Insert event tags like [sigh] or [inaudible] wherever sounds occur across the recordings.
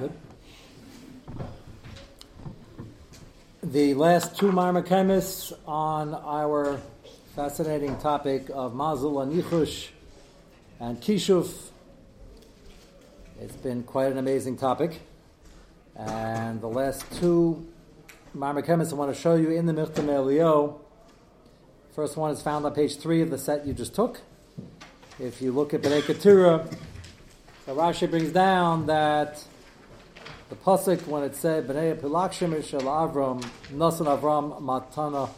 Good. The last two Marmakemis on our fascinating topic of Mazul and Yichush and Kishuf. It's been quite an amazing topic. And the last two Marmakemis I want to show you in the Michtam Elio. First one is found on page three of the set you just took. If you look at Bnei Keturah, so Rashi brings down that the pasuk when it said Bnei Pilakshim Shel Avram Nasan Avram Matana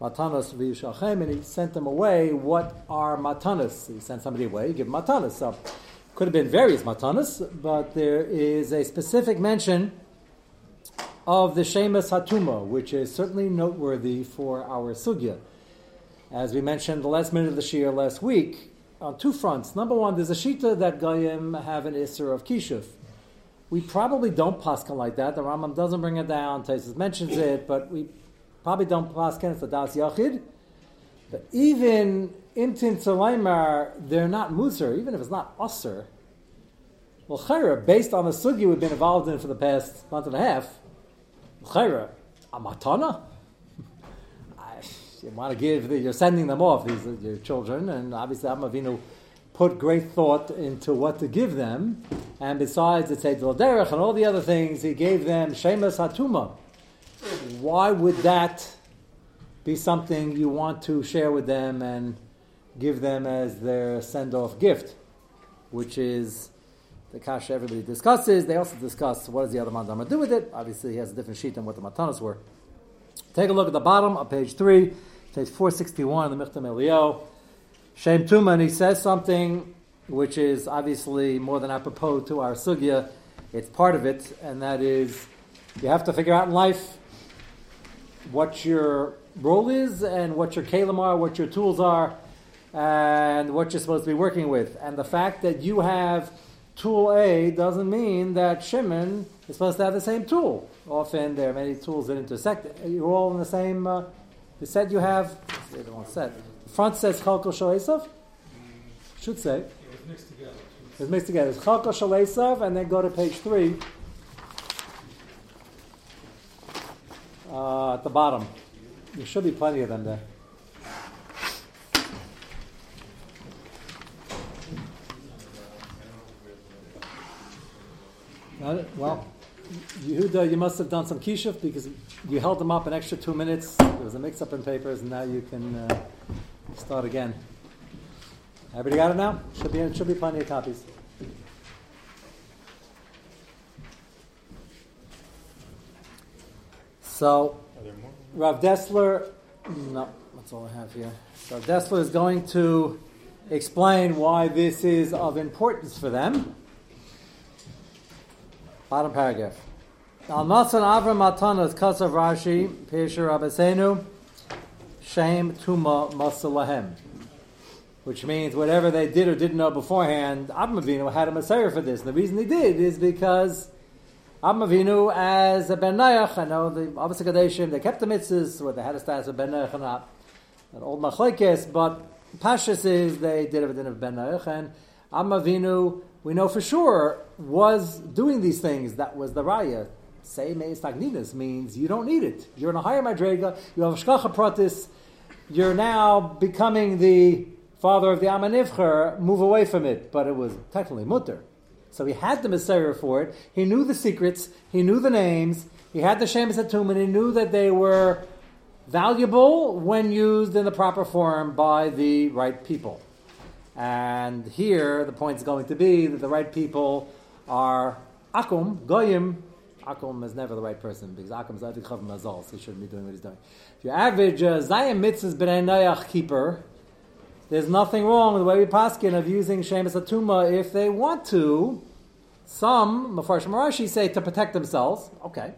Matanas V'Yishachem and he sent them away. What are matanas? He sent somebody away. He give matanas. So could have been various matanas, but there is a specific mention of the Shemus Hatuma, which is certainly noteworthy for our sugya. As we mentioned the last minute of the Shir last week, on two fronts. Number one, there's a shita that Goyim have an Isser of Kishuf. We probably don't paskin like that. The Rambam doesn't bring it down. Taisus mentions it, but we probably don't paskin. It's the Das Yachid. But even Imtin Tzalaimar, they're not Musar, even if it's not Usr. Well, Chayra, based on the sugi we've been involved in for the past month and a half, Chayra, a matana? [laughs] you want to give, the, you're sending them off, these are your children, and obviously Amavinu put great thought into what to give them. And besides, it's Eidel Derech and all the other things, he gave them Shemus Hatuma. Why would that be something you want to share with them and give them as their send off gift? Which is the kasha everybody discusses. They also discuss what does the other mandama do with it. Obviously, he has a different sheet than what the matanas were. Take a look at the bottom of page 3, page 461 in the Michtam Elio. Shem Tuman, he says something which is obviously more than apropos to our sugya. It's part of it, and that is you have to figure out in life what your role is and what your kalim are, what your tools are, and what you're supposed to be working with. And the fact that you have tool A doesn't mean that Shimon is supposed to have the same tool. Often there are many tools that intersect. You're all in the same. Uh, set you have. The one set. Front says Chalko Shalesav. Should say. It was mixed together. It's mixed together. It's Chalko Shalesav, and then go to page three. Uh, at the bottom, there should be plenty of them there. Well, Yehuda, you must have done some kishuf because you held them up an extra two minutes. There was a mix-up in papers, and now you can uh, start again. Everybody got it now? Should be should be plenty of copies. So? Rav Dessler, no, that's all I have here. Rav Dessler is going to explain why this is of importance for them. Bottom paragraph. Al Masan Avram Matanas Kasav Rashi Pesher Abasenu Shem Tuma Masalahem. Which means whatever they did or didn't know beforehand, Avinu had a Messiah for this. And the reason he did is because Avinu, as a Ben Nayach, I know the Kadeshim, they kept the mitzvahs, whether they had a status of Ben Nayach or not. An old machlekes, but Pashas is they did everything of Ben Nayach, and Avinu, we know for sure, was doing these things. That was the raya. Say meis means you don't need it. You're in a higher madrega. You have shkacha pratis. You're now becoming the father of the Amanivcher. Move away from it. But it was technically mutter. So he had the Messiah for it. He knew the secrets. He knew the names. He had the Shemus Atum, and he knew that they were valuable when used in the proper form by the right people. And here, the point is going to be that the right people are Akum, Goyim. Akum is never the right person because Akum is Adik Chav Mazal, so he shouldn't be doing what he's doing. If you average uh, Zayim Mitzvahs B'nai keeper, there's nothing wrong with the way we paskin of using Shemus Atuma if they want to. Some, Mefarshim Rashi, say to protect themselves. Okay,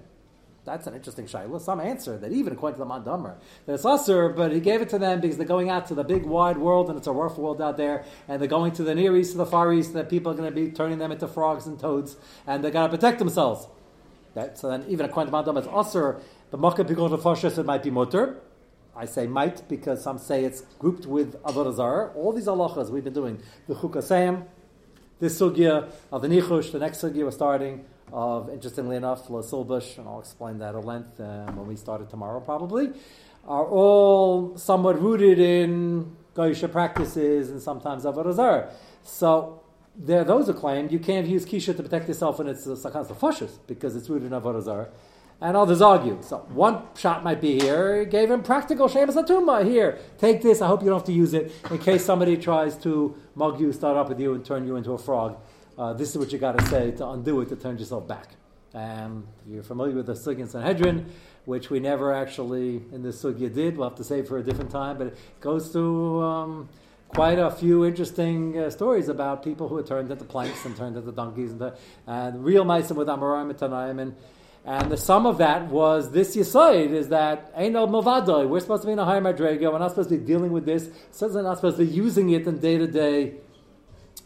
that's an interesting shayla. Some answer that even according to the Mandamar, that it's usher, but he gave it to them because they're going out to the big wide world and it's a rough world out there, and they're going to the Near East, to the Far East, that people are going to be turning them into frogs and toads, and they got to protect themselves. Right? So then, even according to Mandamar, it's usher. The makkah people to Fashas, it might be mutter. I say might because some say it's grouped with Avodah Zarah. All these halachas we've been doing, the Chukasayim, this sugya of the nichush, the next sugya we're starting of, interestingly enough, Lasilbush, and I'll explain that at length um, when we start it tomorrow probably, are all somewhat rooted in Goyisha practices and sometimes Avodah Zarah. So there those who claim you can't use Kisha to protect yourself when it's a Sakas Lefashis because it's rooted in Avodah Zarah. And others argue. So one shot might be here, gave him practical Shemus Atuma. Here, take this. I hope you don't have to use it in case somebody tries to mug you, start up with you, and turn you into a frog. Uh, this is what you got to say to undo it, to turn yourself back. And you're familiar with the Sugya Sanhedrin, which we never actually in the Sugya did. We'll have to save for a different time, but it goes through um, quite a few interesting uh, stories about people who had turned into planks and turned into donkeys and, the, and real mice with Amoraim and Tanaim. And, and the sum of that was this Yisoid is that Eino Movadoi, we're supposed to be in a higher Madrega, we're not supposed to be dealing with this, so we're not supposed to be using it in day to day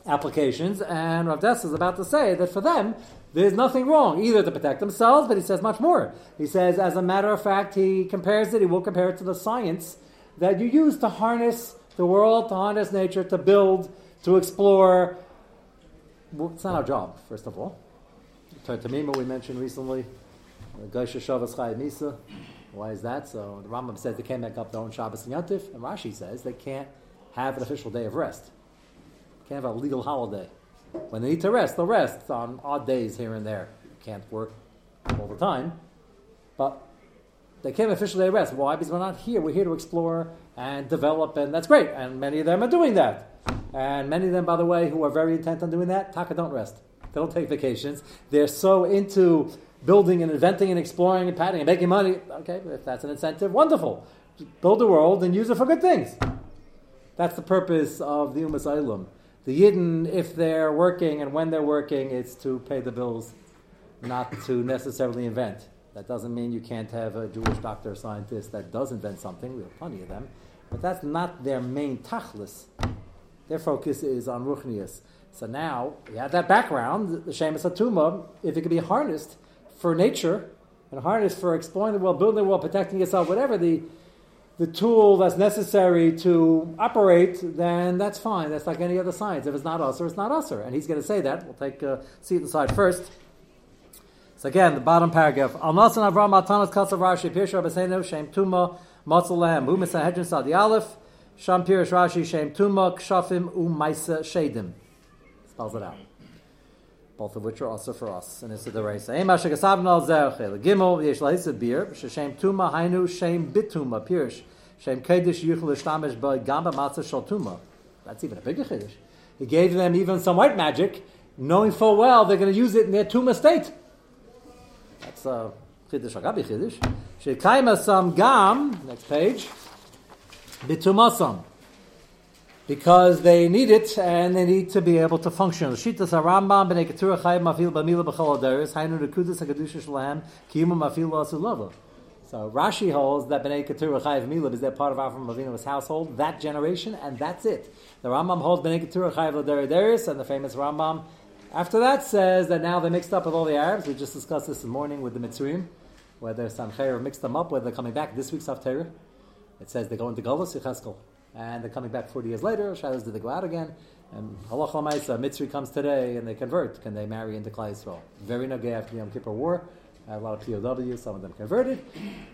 applications. And Rav Dess is about to say that for them, there's nothing wrong, either to protect themselves, but he says much more. He says, as a matter of fact, he compares it, he will compare it to the science that you use to harness the world, to harness nature, to build, to explore. It's not our job, first of all. Tamima we mentioned recently, Misa. Why is that? So the Rambam says they can't make up their own Shabbos and Yantif, and Rashi says they can't have an official day of rest. Can't have a legal holiday. When they need to rest, they'll rest on odd days here and there. You can't work all the time, but they can't officially rest. Why? Because we're not here. We're here to explore and develop, and that's great. And many of them are doing that. And many of them, by the way, who are very intent on doing that, taka don't rest. They don't take vacations. They're so into building and inventing and exploring and padding and making money. Okay, if that's an incentive, wonderful. Build the world and use it for good things. That's the purpose of the Umas Ilum. The Yidden, if they're working and when they're working, it's to pay the bills, not to necessarily invent. That doesn't mean you can't have a Jewish doctor or scientist that does invent something. We have plenty of them. But that's not their main tachlis. Their focus is on Ruchnius. So now, you have that background, the Shemus Atuma, if it can be harnessed for nature and harnessed for exploring the world, building the world, protecting yourself, whatever the, the tool that's necessary to operate, then that's fine. That's like any other science. If it's not usher, it's not usher. And he's going to say that. We'll take a seat inside first. So again, the bottom paragraph. Al Nasan Avram Matanas Kasav Rashi Pirsha Shem Tuma Matzalem Umis Sanhedrin Sadi Aleph Sham Pirish Rashi Shem Tuma Kshafim Umaisa Shadim spells it out. Both of which are also for us. And it's the race. Ein masha gasavna al zerche. Gimel yesh lahisa beer. Shem tuma hainu shem bituma pirish. Shem kedish yuchel ishtamish by gamba matzah shal tuma. That's even a bigger chiddush. He gave them even some white magic, knowing full well they're going to use it in their tuma state. That's a chiddush agabi. Shekaima sam gam. Next page. Bitumasam because they need it and they need to be able to function. Shitas Rambam b'nei ketura chayim mafil b'mila b'chol aderes hainu rekudus hakadusha shalem kiyuma mafil lasu So Rashi holds that b'nei ketura chayiv mila is that part of Avram Avinu's household, that generation, and that's it. The Rambam holds b'nei ketura chayiv aderes, and the famous Rambam after that says that now they're mixed up with all the Arabs. We just discussed this, morning with the Mitzrayim, whether Sancheir mixed them up, whether they're coming back this week's Haftarah. It says they go into Golos Yecheskel and they're coming back 40 years later. Shilas, did they go out again? And Halach Lamaisa, Mitzri comes today and they convert. Can they marry into Klai Yisrael? Very nagay after the Yom Kippur War. A lot of POWs, some of them converted.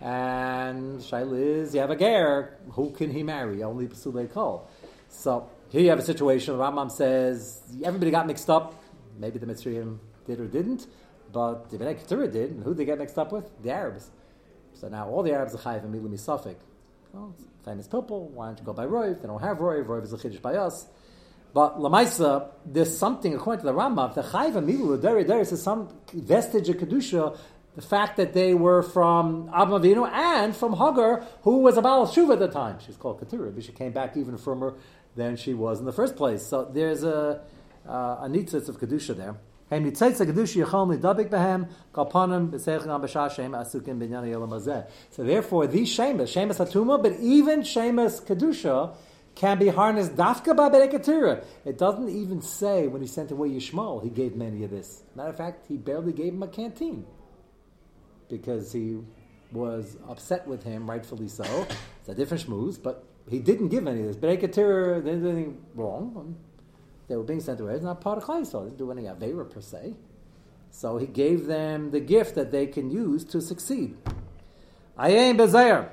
And Shaila is, you have a ger, who can he marry? Only Pasulei Kol. So here you have a situation, Rambam says, everybody got mixed up. Maybe the Mitzrayim did or didn't, but the Bnei Keturah did. And who did they get mixed up with? The Arabs. So now all the Arabs are chayiv and misafik. Well, famous people. Why don't you go by Roiv? They don't have Roiv. Roiv is a by us. But Lamaisa, there's something according to the Rambam. The Chayv and Milu, there, there is some vestige of kedusha. The fact that they were from Abba Avinu and from Hagar, who was a Baal Shuv at the time. She's called Keturah, but she came back even firmer than she was in the first place. So there's a, uh, a nitzitz of kedusha there. So therefore, these shemas, shemas atuma, but even shemas kedusha can be harnessed dafka by Berekatira. It doesn't even say when he sent away Yishmael, he gave many of this. Matter of fact, he barely gave him a canteen because he was upset with him, rightfully so. It's a different shmooze, but he didn't give any of this. Berekatira, there's anything wrong. They were being sent away. It's not part of Klai. They didn't do any Avera per se. So he gave them the gift that they can use to succeed. Ayin bezayer.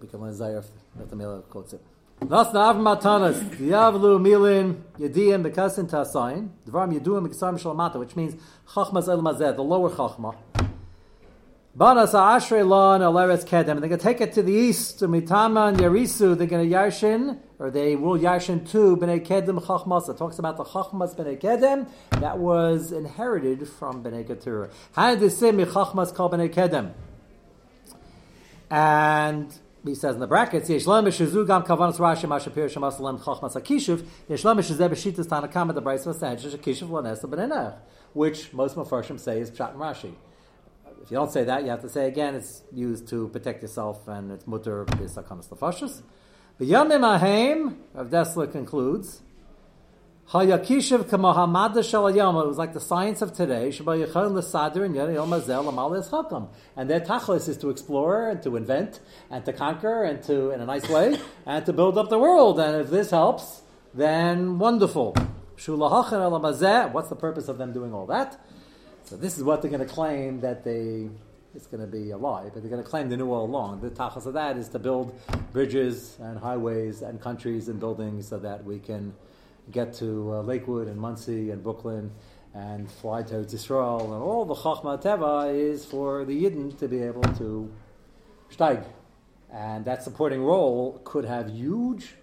Become a zayer. That the Miller quotes it. Nas na'av matanas yavlu milin yediyim bekasin tasayin dvarim yeduim bekasim shalamata, which means chachmas el mazeh, the lower chachma. Banas Ashrei Lon Aleretz Kedem. And they're going to take it to the east to Mitama and Yarisu. They're going to Yarshin, or they will Yarshin to Bnei Kedem Chachmas. It talks about the Chachmas Bnei Kedem that was inherited from Bnei Keturah. How did they say Chachmas called Bnei Kedem? And he says in the brackets, Yeshlam Meshuzu Gam Kavanas Rashi Mashapir Shemasalam Chachmas Akishuv, Yeshlam Meshuzeh Beshitas Tanakam, the Bryce Vasanjish Akishuv Lanesa Benenach, which most Mepharshim say is Pshat and Rashi. If you don't say that, you have to say again, it's used to protect yourself and it's mutter b'sakanas lefashus. The Yamim Ahem, Rav Dessler concludes, Hayakishav kamahamada shalayama. It was like the science of today. Shabayachon l'sader and yom mazel amal. And their tachlis is to explore and to invent and to conquer and to, in a nice way, and to build up the world. And if this helps, then wonderful. What's the purpose of them doing all that? So this is what they're going to claim that they it's going to be a lie, but they're going to claim they knew all along. The tachas of that is to build bridges and highways and countries and buildings so that we can get to uh, Lakewood and Monsey and Brooklyn and fly to Israel and all the chachma teva is for the yidden to be able to steig, and that supporting role could have huge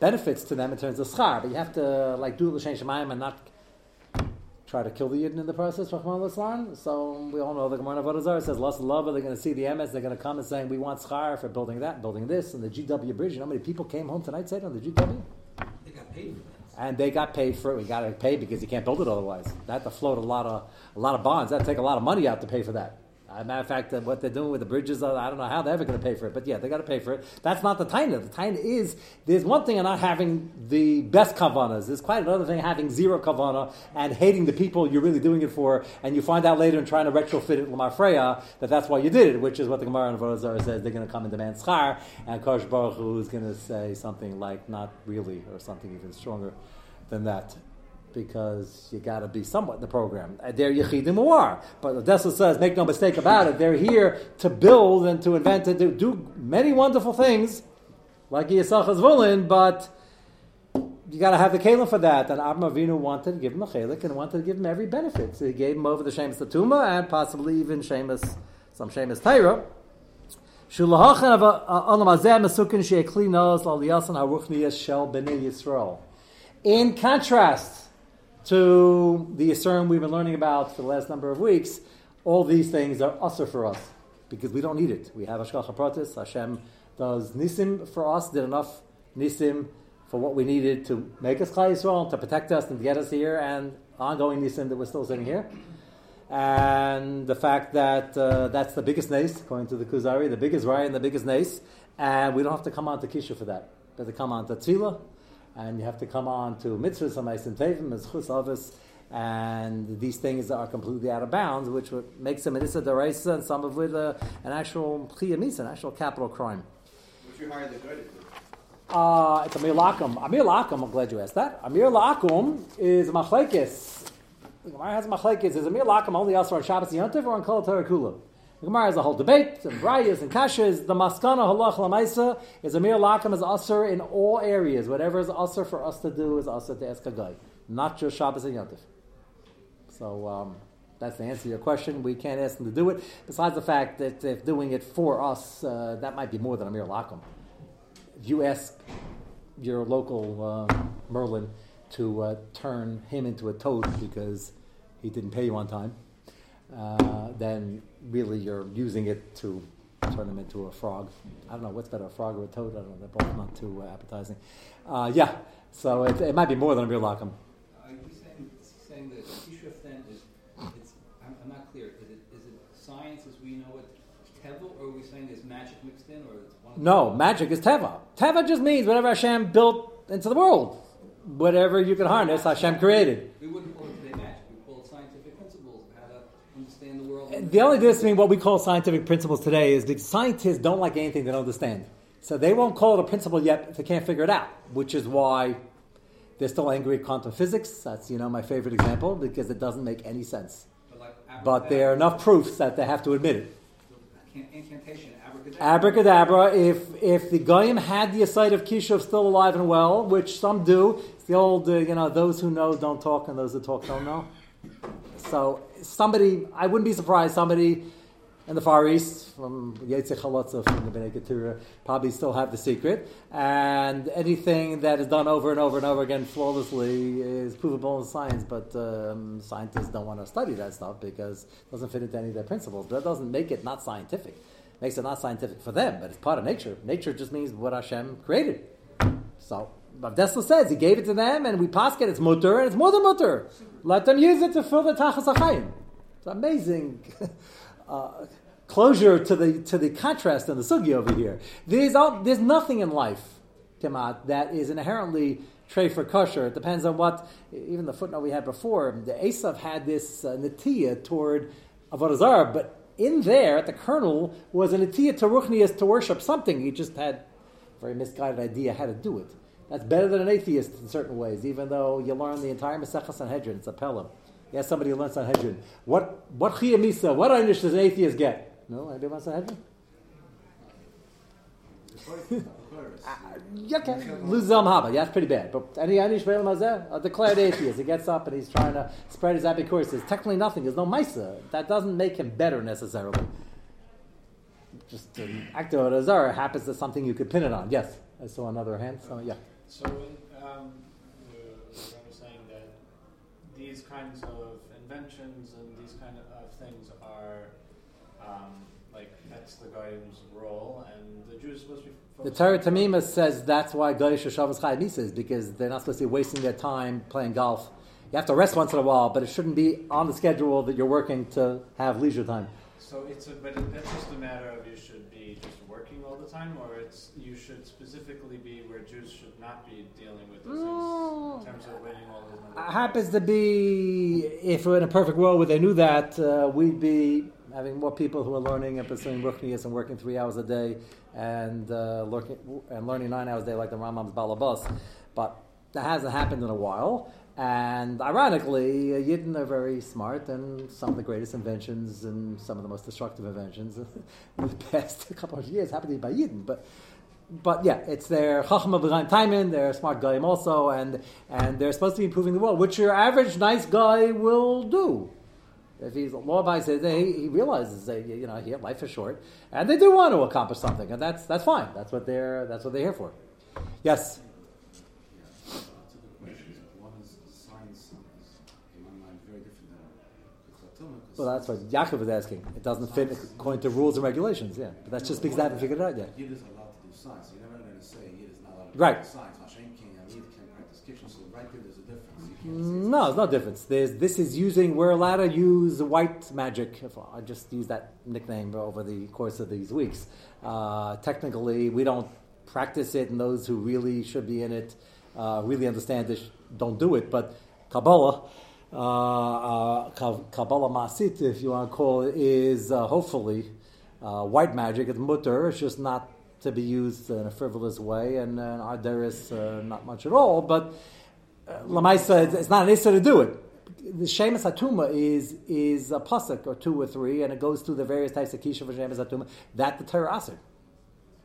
benefits to them in terms of schar, but you have to like do l'shem shemayim and not try to kill the Yidden in the process, Rahman So we all know the Gemara of Zarah says, Lost love, they're going to see the MS, they're going to come and saying, we want schar for building that, building this, and the GW bridge. You know how many people came home tonight, said on the GW? They got paid for that. And they got paid for it. We got to pay because you can't build it otherwise. That to float a lot of a lot of bonds. That take a lot of money out to pay for that. A matter of fact, what they're doing with the bridges, uh, I don't know how they're ever going to pay for it, but yeah, they got to pay for it. That's not the taina. The taina is there's one thing in not having the best kavanas. There's quite another thing having zero kavana and hating the people you're really doing it for, and you find out later and trying to retrofit it Lamar Freya that that's why you did it, which is what the Gemara in Vodazar says they're going to come and demand schar, and Kosh Baruch Hu is going to say something like not really or something even stronger than that because you got to be somewhat in the program. Uh, they're Yechidim are. But Odessa says, make no mistake about it, they're here to build and to invent and to do many wonderful things, like Yisach Zvulin, but you got to have the kalim for that. And Abraham Avinu wanted to give him a chalik and wanted to give him every benefit. So he gave him over the Shemus Tuma and possibly even Shemus, some Shemus Taira. In contrast, to the Yisurim we've been learning about for the last number of weeks, all these things are usher for us because we don't need it. We have Ashkacha Pratis. Hashem does Nisim for us, did enough Nisim for what we needed to make us Klai Yisrael, to protect us and to get us here, and ongoing Nisim that we're still sitting here. And the fact that uh, that's the biggest nace, according to the Kuzari, the biggest Raya and the biggest nace, and we don't have to come on to Kisha for that. We have to come on to Tzila, and you have to come on to mitzvahs, amaisim tevim, as chus avis, and these things are completely out of bounds, which makes them a deraisa, and some of it uh, an actual chiyamisa, an actual capital crime. Would you hire the good? Uh, it's Amir Lakum. Amir Lakum, I'm glad you asked that. Amir Lakum is machlekes. The Gemara has machlekes. Is Amir Lakum only on Shabbos Yontif or on Kol Torah Kula? The Gemara has a whole debate, and brayas and kashas. The maskana halach lamaisa is a mere lakam is usher in all areas. Whatever is usher for us to do is usher to ask a guy, not just Shabbos and Yontif. So um, that's the answer to your question. We can't ask them to do it. Besides the fact that if doing it for us, uh, that might be more than a mere lakam. If you ask your local uh, Merlin to uh, turn him into a toad because he didn't pay you on time uh, then really you're using it to turn them into a frog. I don't know what's better, a frog or a toad. I don't know. They're both not too uh, appetizing. Uh, yeah, so it, it, might be more than a real lachem. Are you saying, saying that Kishuf then is, it's, I'm, I'm, not clear, is it, is it science as we know it, Teva, or are we saying there's magic mixed in? or it's one No, magic is Teva. Teva just means whatever Hashem built into the world. Whatever you can harness, Hashem created. We wouldn't call it today magic. We call it scientific principles of how to understand the only difference between what we call scientific principles today is that scientists don't like anything they don't understand. So they won't call it a principle yet if they can't figure it out, which is why They're still angry at quantum physics. That's you know my favorite example because it doesn't make any sense. But like But there are enough proofs that they have to admit it. Incantation, abracadabra. Abracadabra. If if the goyim had the aside of Kishuv still alive and well, which some do, it's the old uh, you know those who know don't talk and those who talk don't know. So somebody, I wouldn't be surprised. Somebody in the Far East from Yitzchak Chalotza from the Bnei Keturah probably still have the secret. And anything that is done over and over and over again flawlessly is provable in science. But um, scientists don't want to study that stuff because it doesn't fit into any of their principles. But that doesn't make it not scientific. It makes it not scientific for them, but it's part of nature. Nature just means what Hashem created. So Rav says he gave it to them, and we pass it. It's mutter, and it's more than mutter. Let them use it to fill the tachas achayim. It's amazing [laughs] uh, closure to the to the contrast in the sugi over here. There's all, there's nothing in life, Kemat, that is inherently tray for kosher. It depends on what. Even the footnote we had before, the Esav had this uh, toward avodah zarah, but in there at the kernel was a natiya to ruchnias to worship something. He just had very misguided idea how to do it. That's better than an atheist in certain ways, even though you learn the entire Masechah Sanhedrin. It's a pelham. You ask somebody who learns Sanhedrin, what what chiyah misa, what einish does an atheist get? No, anybody wants Sanhedrin? Yeah, [laughs] okay. Loses Zam Haba. Yeah, that's pretty bad. But any Anish Beilam Hazeh, a declared atheist, he gets up and he's trying to spread his Abikor. There's technically nothing. There's no Maisa. That doesn't make him better necessarily. Just an act of Azar happens to something you could pin it on. Yes. I saw another hand. So, yeah. So, um, the Rebbe saying that these kinds of inventions and these kind of things are um, like that's the guy's role, and the Jews supposed to be. The Torah Tamima says that's why Goyish Shabbos Chai Mises because they're not supposed to be wasting their time playing golf. You have to rest once in a while, but it shouldn't be on the schedule that you're working to have leisure time. So it's a, but that's just a matter of you should be just working all the time, or it's you should specifically be where Jews should not be dealing with those things in terms of winning all those. number Uh, happens to be, if we're in a perfect world where they knew that, uh, we'd be having more people who are learning and pursuing ruchnias and working three hours a day and, uh, lurking, and learning nine hours a day like the Rambam's Balabas. But that hasn't happened in a while. And ironically, Yidden are very smart, and some of the greatest inventions and some of the most destructive inventions [laughs] in the past [laughs] couple of years happened by Yidden. But but yeah, it's their chachma b'chaim taimin. They're smart guy also, and and they're supposed to be improving the world, which your average nice guy will do. If he's law abiding he, he realizes that you know he, life is short, and they do want to accomplish something, and that's that's fine. That's what they're that's what they're here for. Yes. That's a good question. One is science is, in my mind, very different than Klatuma. Well, that's what Yaakov is asking. It doesn't fit according to rules and regulations. Yeah, but that's just because they haven't figured it out yet. Yid is allowed to do science. You're never going to say Yid is not allowed to Right. practice science. Hashem can't, Yid can't practice kitchen. So right there, there's a difference. No, there's no difference. There's, this is using, we're allowed to use white magic. If I just use that nickname over the course of these weeks. Uh, technically, we don't practice it, and those who really should be in it, uh, really understand this, don't do it. But Kabbalah, uh, uh, Kabbalah Masit, if you want to call it, is uh, hopefully uh, white magic. It's mutter. It's just not to be used in a frivolous way, and uh, there is uh, not much at all. But uh, Lamaisa, it's- not an issue to do it. The Shemus Hatuma is is a pasuk or two or three, and it goes through the various types of kisha for Shemus Hatuma. That the Torah aser.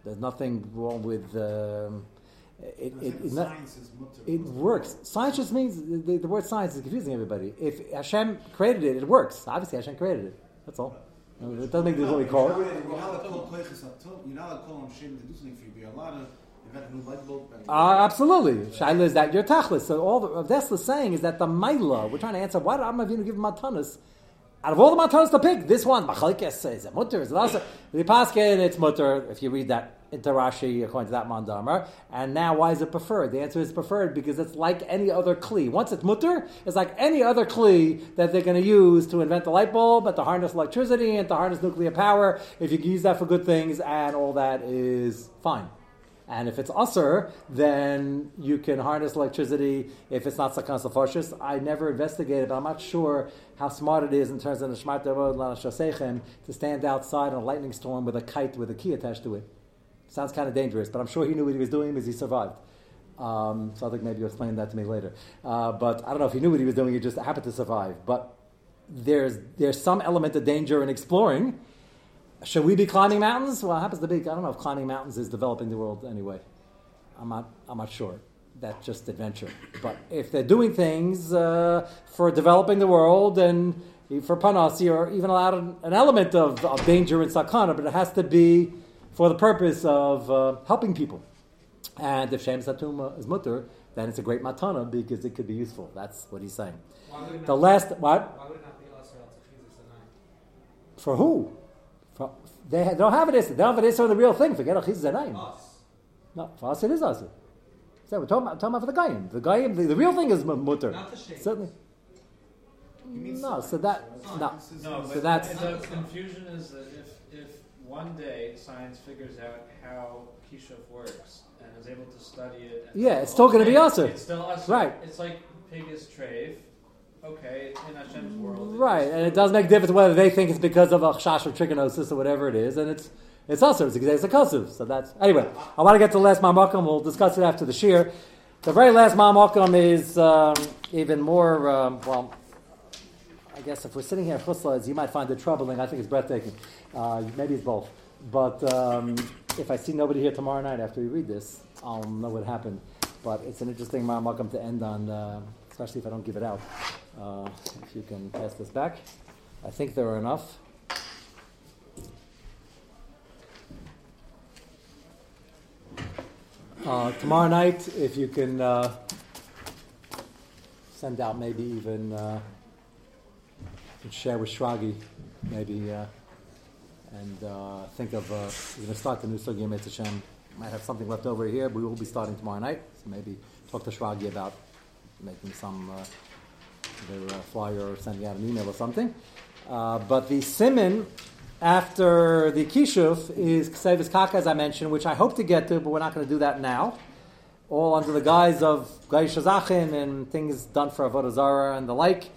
There's nothing wrong with um, it. it, it not- science is mutter. it works. Science just means the, the word science is confusing everybody. If Hashem created it, it works. Obviously, Hashem created it. That's all. It doesn't make this what we call it. You're not allowed to call Koiches Atum. You're not allowed to Shem to do something for you. But you're allowed to invent a new light bulb. And Uh, absolutely. Shaila is that your tachlis. So all the Dessler is saying is that the Maila, we're trying to answer, why did Amavinu give him matanas? Out of all the matanas to pick, this one, Machalkes, is it mutter? Is it also? The Paskin, it's mutter, if you read that into Rashi, according to that mandamar. And now, why is it preferred? The answer is preferred because it's like any other kli. Once it's mutter, it's like any other kli that they're going to use to invent the light bulb, and to harness electricity, and to harness nuclear power. If you can use that for good things, and all that is fine. And if it's usr, then you can harness electricity if it's not sakan. I never investigated, but I'm not sure how smart it is in terms of the shasechem to stand outside in a lightning storm with a kite with a key attached to it. Sounds kind of dangerous, but I'm sure he knew what he was doing because he survived. Um, so I think maybe you'll explain that to me later. Uh, but I don't know if he knew what he was doing; he just happened to survive. But there's there's some element of danger in exploring. Should we be climbing mountains? Well, it happens to be. I don't know if climbing mountains is developing the world anyway. I'm not. I'm not sure. That's just adventure. But if they're doing things uh, for developing the world and for panasi, or even allowed an, an element of, of danger in sakana, but it has to be for the purpose of uh, helping people. And if Shem Satum is mutter, then it's a great matana because it could be useful. That's what he's saying. Why would it The not- last what Why would it not be also al for who? For, they, they don't have an it. They don't have an it. on the real thing. Forget Achiz Zanayim. Us. No, for us it is us. So we're talking about, talking about for the Goyim. The Goyim, the, the real thing is m- mutter. Not the shade. Certainly. No, so that no. No, So that's- the confusion is that if, if one day science figures out how Kishuf works and is able to study it, and Yeah, it's still gonna be okay, Asr. It's still us. Right. It's like pig is trave. Okay, in Hashem's world. Right, and it does make a difference whether they think it's because of a chash or trichinosis or whatever it is, and it's it's also it's it's a kasuv. So that's anyway. I want to get to the last mamakum. We'll discuss it after the shir. The very last mamakum is um, even more um, well. I guess if we're sitting here Chuslas, you might find it troubling. I think it's breathtaking. Uh, maybe it's both. But um, if I see nobody here tomorrow night after we read this, I'll know what happened. But it's an interesting mamakum to end on, uh, especially if I don't give it out. Uh, if you can pass this back. I think there are enough. Uh, tomorrow night, if you can uh, send out maybe even uh, and share with Shragi, maybe, uh, and uh, think of, uh, we're going to start the new Sugi Hashem. Might have something left over here. But we will be starting tomorrow night, so maybe talk to Shragi about making some uh, either a flyer or sending out an email or something. Uh, but the simon after the kishuf is ksevis kaka, as I mentioned, which I hope to get to, but we're not going to do that now. All under the guise of gaish Zachin and things done for avodah zarah and the like.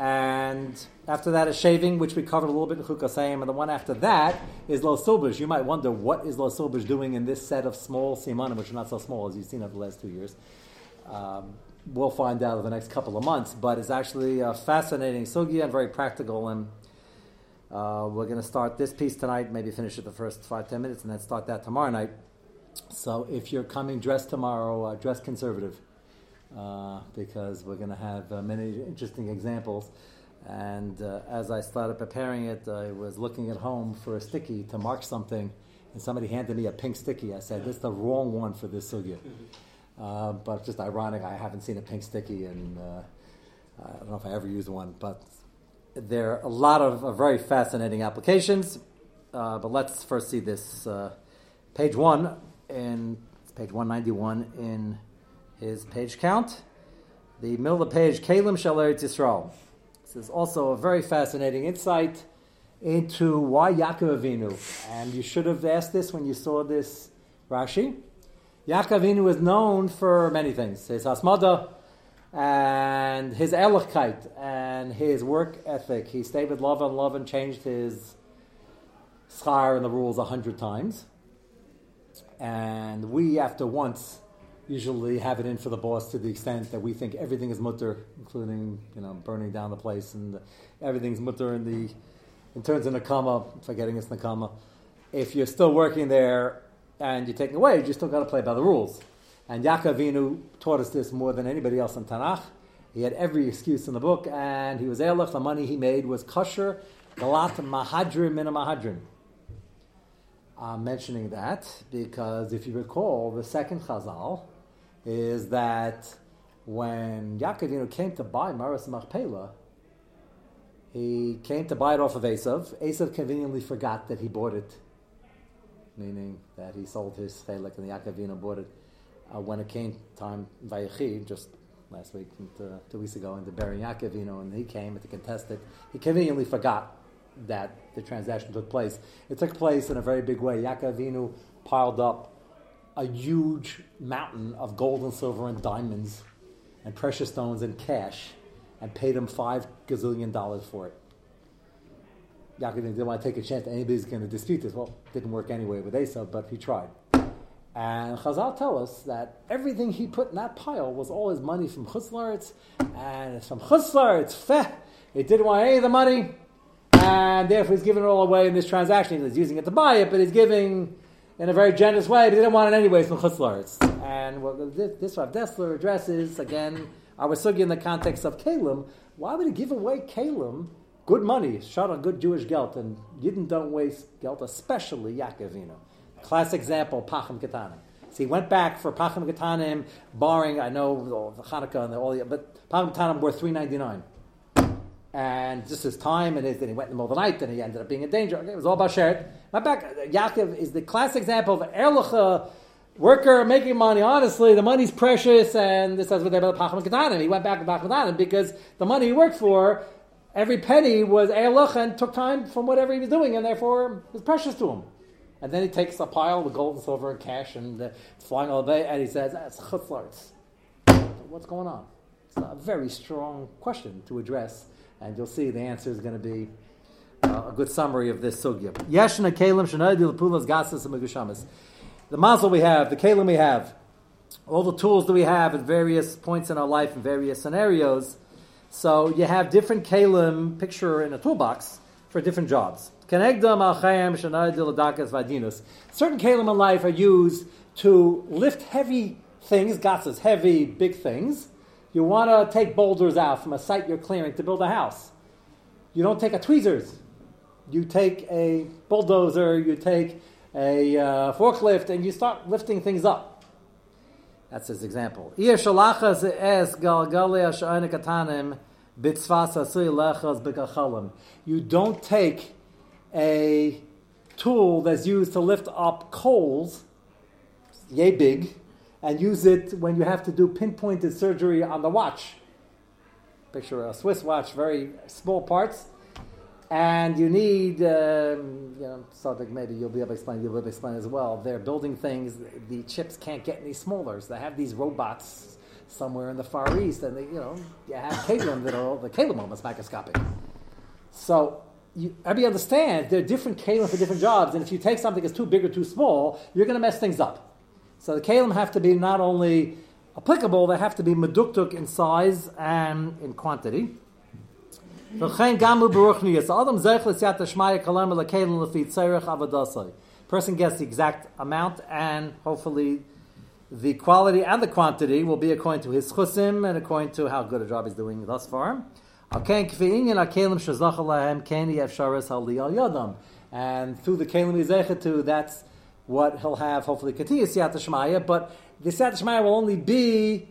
And after that is shaving, which we covered a little bit in Chukasayim. And the one after that is Lo Silbush. You might wonder what is Lo Silbush doing in this set of small simanim, which are not so small as you've seen over the last two years. Um, we'll find out over the next couple of months, but it's actually a fascinating sugya and very practical. And uh, we're going to start this piece tonight, maybe finish it the first five, ten minutes, and then start that tomorrow night. So if you're coming dressed tomorrow, uh, dress conservative, uh, because we're going to have uh, many interesting examples. And uh, as I started preparing it, I was looking at home for a sticky to mark something, and somebody handed me a pink sticky. I said, "This is the wrong one for this sugya." [laughs] Uh, but just ironic, I haven't seen a pink sticky, and uh, I don't know if I ever used one. But there are a lot of, very fascinating applications. Uh, but let's first see this uh, page one in page one ninety one in his page count. The middle of the page, Kalim Shal Eretz Yisrael. This is also a very fascinating insight into why Yaakov Avinu. And you should have asked this when you saw this Rashi. Yaakov Avinu is known for many things. His Hasmada and his Elochkeit and his work ethic. He stayed with love and love and changed his schar and the rules a hundred times. And we, after once, usually have it in for the boss to the extent that we think everything is mutter, including you know burning down the place and everything's mutter in the in terms of nakama, forgetting it's nakama. If you're still working there and you're taking away, you still got to play by the rules. And Yaakov Avinu taught us this more than anybody else in Tanakh. He had every excuse in the book, and he was Elech. The money he made was kosher, galat mahadrim min mahadrim. I'm mentioning that because if you recall, the second chazal is that when Yaakov Avinu came to buy Maris Machpelah, he came to buy it off of Esav. Esav conveniently forgot that he bought it, meaning that he sold his chelik and Yaakov Avinu bought it uh, when it came time Vayechi, just last week, uh, two weeks ago, into burying Yaakov Avinu, and he came to contest it. He conveniently forgot that the transaction took place. It took place in a very big way. Yaakov Avinu piled up a huge mountain of gold and silver and diamonds and precious stones and cash and paid him five gazillion dollars for it. Yaakov didn't want to take a chance that anybody's going to dispute this. Well, didn't work anyway with Esau, but he tried. And Chazal tell us that everything he put in that pile was all his money from Chutzlaritz, and it's from Chutzlaritz, feh. He didn't want any of the money, and therefore he's giving it all away in this transaction. He's using it to buy it, but he's giving in a very generous way, but he didn't want it anyways from Chutzlaritz. And what this, Rav Dessler addresses, again, I was sugi in the context of Kalim, why would he give away Kalim good money, shot on good Jewish gelt, and Yidden don't waste gelt, especially Yaakovino. Classic example, Pachim Ketanim. So he went back for Pachim Ketanim, barring, I know, the Hanukkah and all the, but Pachim Ketanim were three ninety nine, and just his time and then he went in the middle of the night, and he ended up being in danger. Okay, it was all about shared. My back, Yaakov is the classic example of Erlicha worker making money. Honestly, the money's precious, and this is what they about Ketanim. He went back to Pachim Ketanim because the money he worked for, every penny was Erlicha and took time from whatever he was doing, and therefore it was precious to him. And then he takes a pile of gold and silver and cash and uh, flying all day, and he says, "That's chutzlarts." What's going on? It's a very strong question to address, and you'll see the answer is going to be uh, a good summary of this sugya. Yeshna kelim shenaydi gasas and. The mazel we have, the kalim we have, all the tools that we have at various points in our life in various scenarios. So you have different kalim picture in a toolbox for different jobs. Certain kalim in life are used to lift heavy things, gatzas, heavy, big things. You want to take boulders out from a site you're clearing to build a house. You don't take a tweezers. You take a bulldozer, you take a uh, forklift, and you start lifting things up. That's his example. You don't take a tool that's used to lift up coals, yay big, and use it when you have to do pinpointed surgery on the watch. Picture a Swiss watch, very small parts, and you need, um, you know, something maybe you'll be able to explain, you'll be able to explain as well. They're building things, the chips can't get any smaller, so they have these robots somewhere in the Far East, and they, you know, you have kalim that are the kalim almost microscopic. So you, everybody understands there are different kalim for different jobs, and if you take something that's too big or too small, you're going to mess things up. So the kalim have to be not only applicable, they have to be meduktuk in size and in quantity. Person gets the exact amount, and hopefully the quality and the quantity will be according to his chusim and according to how good a job he's doing thus far. And through the kalim kelim yizechetu, that's what he'll have, hopefully, continue siyat shmaya. But the siyat shmaya will only be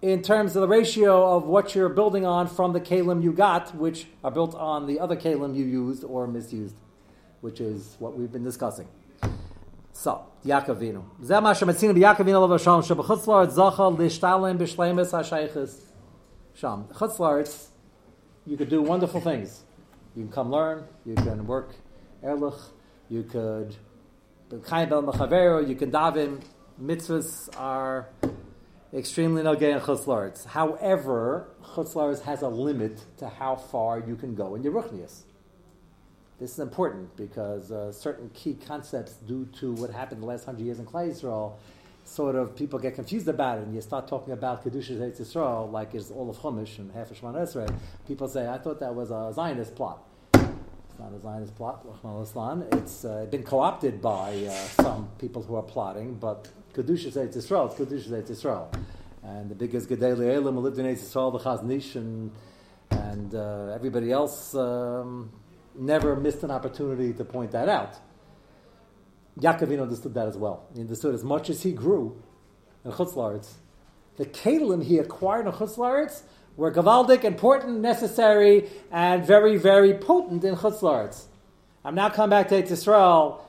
in terms of the ratio of what you're building on from the kelim you got, which are built on the other kelim you used or misused, which is what we've been discussing. So, Yaakovinu. Zeh ma shemetzinu b'Yaakovinu lo v'sham shebechutzlaret zachal lishtalim b'shleimus ha'shayches sham. Chutzlaretz you could do wonderful things. You can come learn, you can work erlich, you could you can daven. Mitzvahs are extremely nogay and chutzlaritz. However, chutzlaritz has a limit to how far you can go in your ruchnias. This is important because uh, certain key concepts, due to what happened the last hundred years in Klai Yisrael, sort of people get confused about it, and you start talking about Kedusha Eitz Yisrael like it's all of Chumash and half of Shemana Esrei, people say, I thought that was a Zionist plot. It's not a Zionist plot, It's uh, been co-opted by uh, some people who are plotting, but Kedusha Eitz Yisrael, it's Kedusha Eitz Yisrael. And the biggest Gedei Elam who lived in Eitz Yisrael, the Chazon Ish, and, and uh, everybody else um, never missed an opportunity to point that out. Yaakovin understood that as well. He understood as much as he grew in Chutzlaritz, the kalim he acquired in Chutzlaritz were gavaldic, important, necessary, and very, very potent in Chutzlaritz. I'm now coming back to Israel.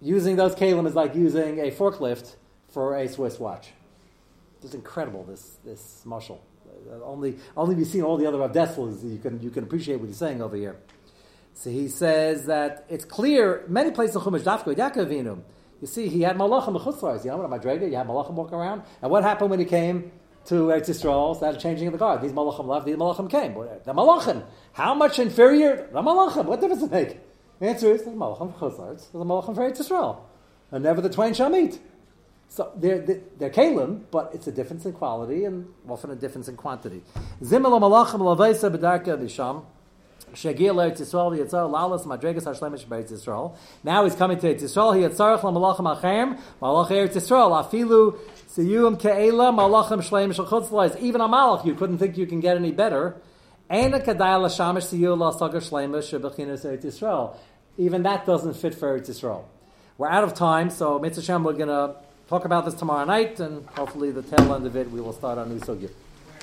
Using those kalim is like using a forklift for a Swiss watch. It's incredible, this, this mushal. Uh, only, only we've seen all the other Abdeslas, you can, you can appreciate what he's saying over here. So he says that it's clear, many places in Chumash Dafka, Yaakov you see, he had malachim in mechutzlars. You know what, Madrega, you had malachim walking around. And what happened when he came to Eretz Yisrael? Started changing of the guard. These malachim left, these malachim came. The malachim, how much inferior? The malachim, what difference does it make? The answer is, the malachim chutzlars, the malachim for Eretz Yisrael. And never the twain shall meet. So they're, they're, they're kalim, but it's a difference in quality and often a difference in quantity. Zimel malachim lavaisa b'darka Yisrael. Now he's coming to Eretz Yisrael. He yitzarach lamalachim achem malach Eretz Yisrael afilu siyum ke'ela malachim shleim shel Even a malach, you couldn't think you can get any better. Even that doesn't fit for Eretz Yisrael. We're out of time, so Mitzvah Shem, we're going to talk about this tomorrow night, and hopefully the tail end of it we will start on new sugya.